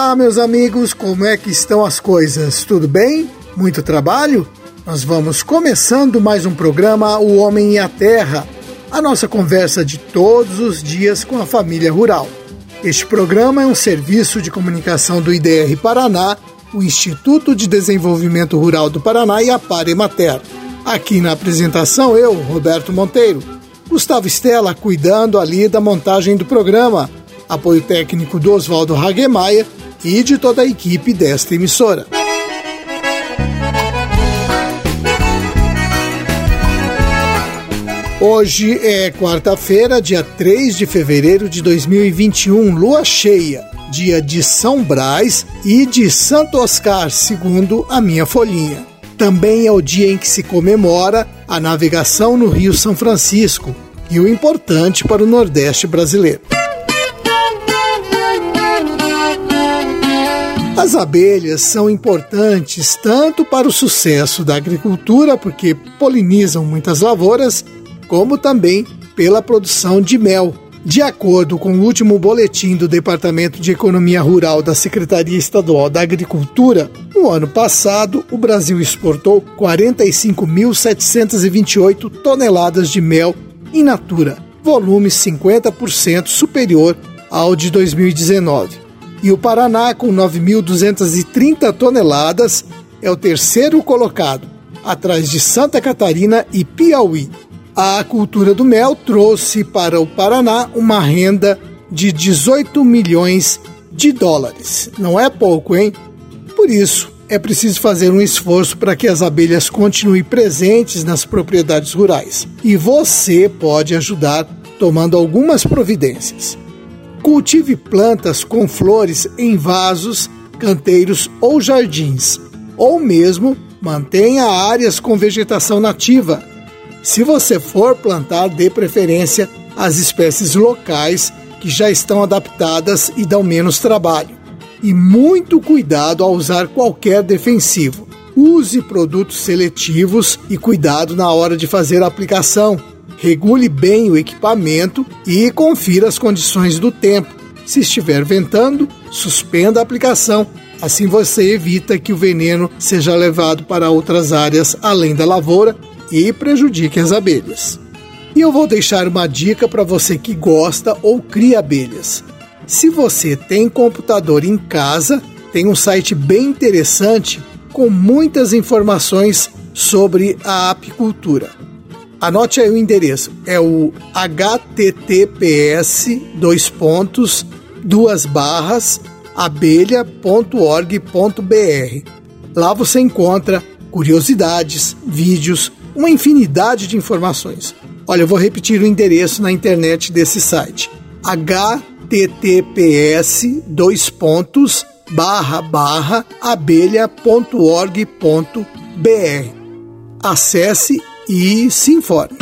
Olá, meus amigos, como é que estão as coisas? Tudo bem? Muito trabalho? Nós vamos começando mais um programa O Homem e a Terra, a nossa conversa de todos os dias com a família rural. Este programa é um serviço de comunicação do IDR Paraná, o Instituto de Desenvolvimento Rural do Paraná e a Paremater. Aqui na apresentação, eu, Roberto Monteiro. Gustavo Stella cuidando ali da montagem do programa apoio técnico do Oswaldo Hagemeyer e de toda a equipe desta emissora. Hoje é quarta-feira, dia 3 de fevereiro de 2021, lua cheia, dia de São Brás e de Santo Oscar, segundo a minha folhinha. Também é o dia em que se comemora a navegação no Rio São Francisco e o importante para o Nordeste brasileiro. As abelhas são importantes tanto para o sucesso da agricultura, porque polinizam muitas lavouras, como também pela produção de mel. De acordo com o último boletim do Departamento de Economia Rural da Secretaria Estadual da Agricultura, no ano passado o Brasil exportou 45.728 toneladas de mel in natura, volume 50% superior ao de 2019 e o Paraná, com 9.230 toneladas, é o terceiro colocado, atrás de Santa Catarina e Piauí. A cultura do mel trouxe para o Paraná uma renda de 18 milhões de dólares. Não é pouco, hein? Por isso, é preciso fazer um esforço para que as abelhas continuem presentes nas propriedades rurais. E você pode ajudar tomando algumas providências. Cultive plantas com flores em vasos, canteiros ou jardins, ou mesmo mantenha áreas com vegetação nativa. Se você for plantar, dê preferência às espécies locais que já estão adaptadas e dão menos trabalho. E muito cuidado ao usar qualquer defensivo. Use produtos seletivos e cuidado na hora de fazer a aplicação regule bem o equipamento e confira as condições do tempo. Se estiver ventando, suspenda a aplicação. Assim você evita que o veneno seja levado para outras áreas além da lavoura e prejudique as abelhas. E eu vou deixar uma dica para você que gosta ou cria abelhas. Se você tem computador em casa, tem um site bem interessante com muitas informações sobre a apicultura. Anote aí o endereço. É o https dois pontos duas barras abelha.org.br. Lá você encontra curiosidades, vídeos, uma infinidade de informações. Olha, eu vou repetir o endereço na internet desse site. https dois pontos barra barra abelha.org.br. Acesse e se informe.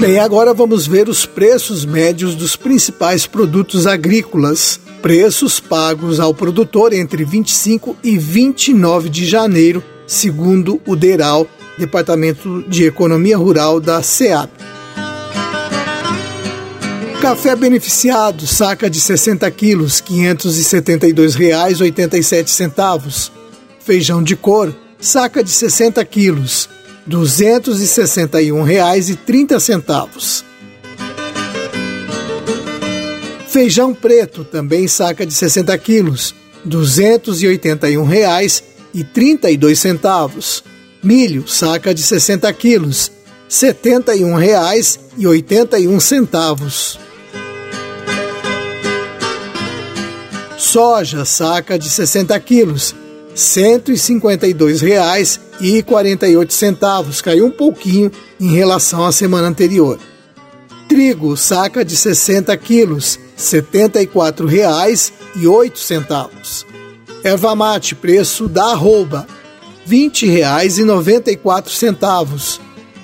Bem, agora vamos ver os preços médios dos principais produtos agrícolas. Preços pagos ao produtor entre 25 e 29 de janeiro, segundo o DERAL, Departamento de Economia Rural da SEAP. Café beneficiado, saca de 60 quilos, R$ 572,87. Feijão de cor, saca de 60 quilos, R$ 261,30. Feijão preto, também saca de 60 quilos, R$ 281,32. Milho, saca de 60 quilos, R$ 71,81. Soja, saca de 60 quilos, R$ 152,48. Caiu um pouquinho em relação à semana anterior. Trigo, saca de 60 quilos, R$ 74,08. Erva mate, preço da arroba, R$ 20,94.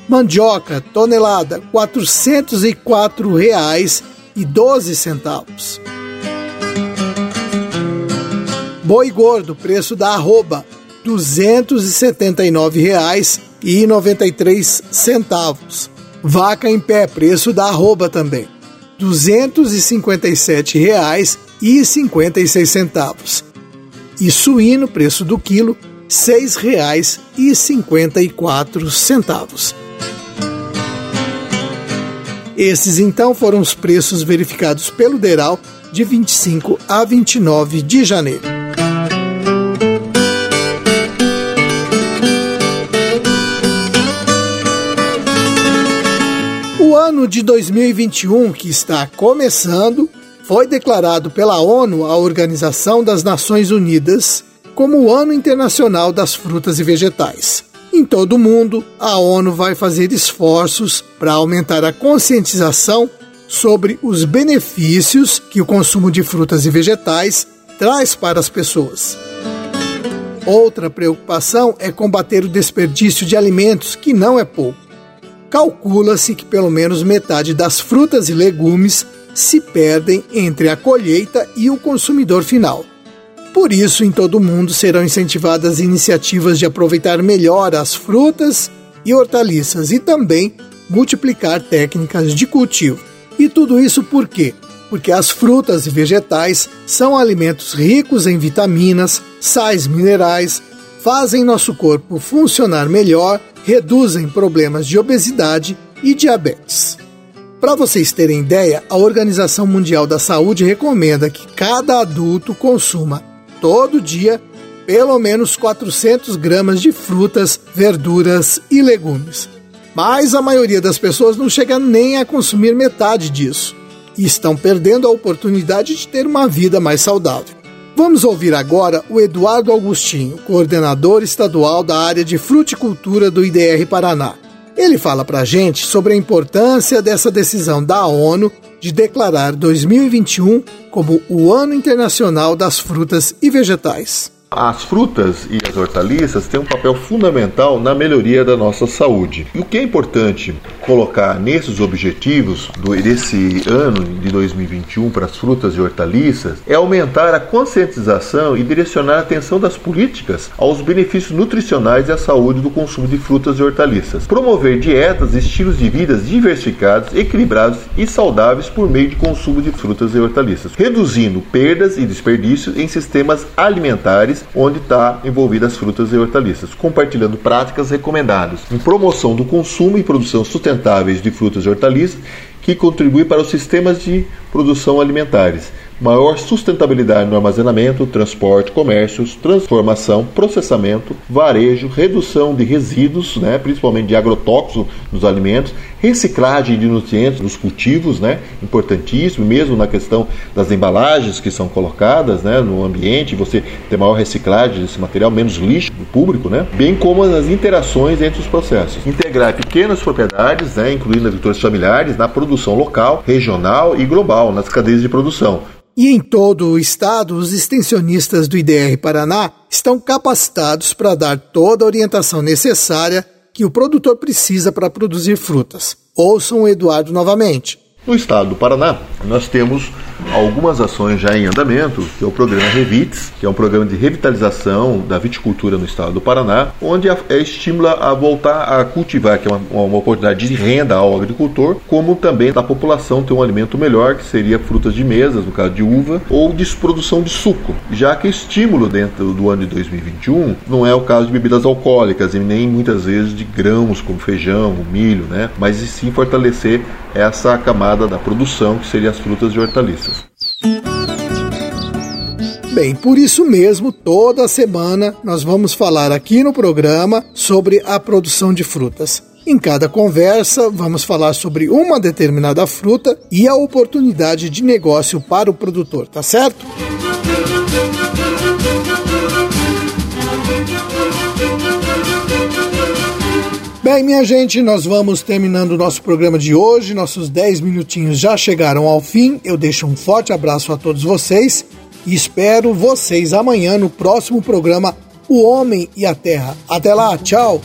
Mandioca, tonelada, R$ 404,12. Boi gordo, preço da arroba, R$ 279,00 e 93 centavos. Vaca em pé, preço da arroba também, 257 reais e 56 centavos. E suíno, preço do quilo, R$ 6,54. Esses então foram os preços verificados pelo Deral de 25 a 29 de janeiro. O ano de 2021, que está começando, foi declarado pela ONU, a Organização das Nações Unidas, como o Ano Internacional das Frutas e Vegetais. Em todo o mundo, a ONU vai fazer esforços para aumentar a conscientização sobre os benefícios que o consumo de frutas e vegetais traz para as pessoas. Outra preocupação é combater o desperdício de alimentos, que não é pouco. Calcula-se que pelo menos metade das frutas e legumes se perdem entre a colheita e o consumidor final. Por isso, em todo o mundo serão incentivadas iniciativas de aproveitar melhor as frutas e hortaliças e também multiplicar técnicas de cultivo. E tudo isso por quê? Porque as frutas e vegetais são alimentos ricos em vitaminas, sais minerais, fazem nosso corpo funcionar melhor, reduzem problemas de obesidade e diabetes. Para vocês terem ideia, a Organização Mundial da Saúde recomenda que cada adulto consuma todo dia pelo menos 400 gramas de frutas, verduras e legumes. Mas a maioria das pessoas não chega nem a consumir metade disso e estão perdendo a oportunidade de ter uma vida mais saudável. Vamos ouvir agora o Eduardo Augustinho, coordenador estadual da área de fruticultura do IDR Paraná. Ele fala para a gente sobre a importância dessa decisão da ONU de declarar 2021 como o Ano Internacional das Frutas e Vegetais. As frutas e as hortaliças têm um papel fundamental na melhoria da nossa saúde. E o que é importante colocar nesses objetivos desse ano de 2021 para as frutas e hortaliças é aumentar a conscientização e direcionar a atenção das políticas aos benefícios nutricionais e à saúde do consumo de frutas e hortaliças. Promover dietas e estilos de vida diversificados, equilibrados e saudáveis por meio de consumo de frutas e hortaliças, reduzindo perdas e desperdícios em sistemas alimentares onde está envolvidas as frutas e hortaliças, compartilhando práticas recomendadas em promoção do consumo e produção sustentáveis de frutas e hortaliças que contribui para os sistemas de produção alimentares. Maior sustentabilidade no armazenamento, transporte, comércios, transformação, processamento, varejo, redução de resíduos, né, principalmente de agrotóxicos nos alimentos, reciclagem de nutrientes nos cultivos, né, importantíssimo, mesmo na questão das embalagens que são colocadas né, no ambiente, você ter maior reciclagem desse material, menos lixo público, né, bem como as interações entre os processos. Integrar pequenas propriedades, né, incluindo agricultores familiares, na produção local, regional e global, nas cadeias de produção. E em todo o estado, os extensionistas do IDR Paraná estão capacitados para dar toda a orientação necessária que o produtor precisa para produzir frutas. Ouçam o Eduardo novamente. No estado do Paraná, nós temos algumas ações já em andamento, que é o programa Revits, que é um programa de revitalização da viticultura no estado do Paraná, onde é, estimula a voltar a cultivar, que é uma, uma oportunidade de renda ao agricultor, como também da população ter um alimento melhor, que seria frutas de mesas, no caso de uva, ou de produção de suco, já que estímulo dentro do ano de 2021 não é o caso de bebidas alcoólicas e nem muitas vezes de grãos como feijão, milho, né? mas sim fortalecer essa camada da produção que seria as frutas e hortaliças. Bem, por isso mesmo, toda semana nós vamos falar aqui no programa sobre a produção de frutas. Em cada conversa, vamos falar sobre uma determinada fruta e a oportunidade de negócio para o produtor, tá certo? Bem, minha gente, nós vamos terminando o nosso programa de hoje. Nossos 10 minutinhos já chegaram ao fim. Eu deixo um forte abraço a todos vocês e espero vocês amanhã no próximo programa O Homem e a Terra. Até lá, tchau!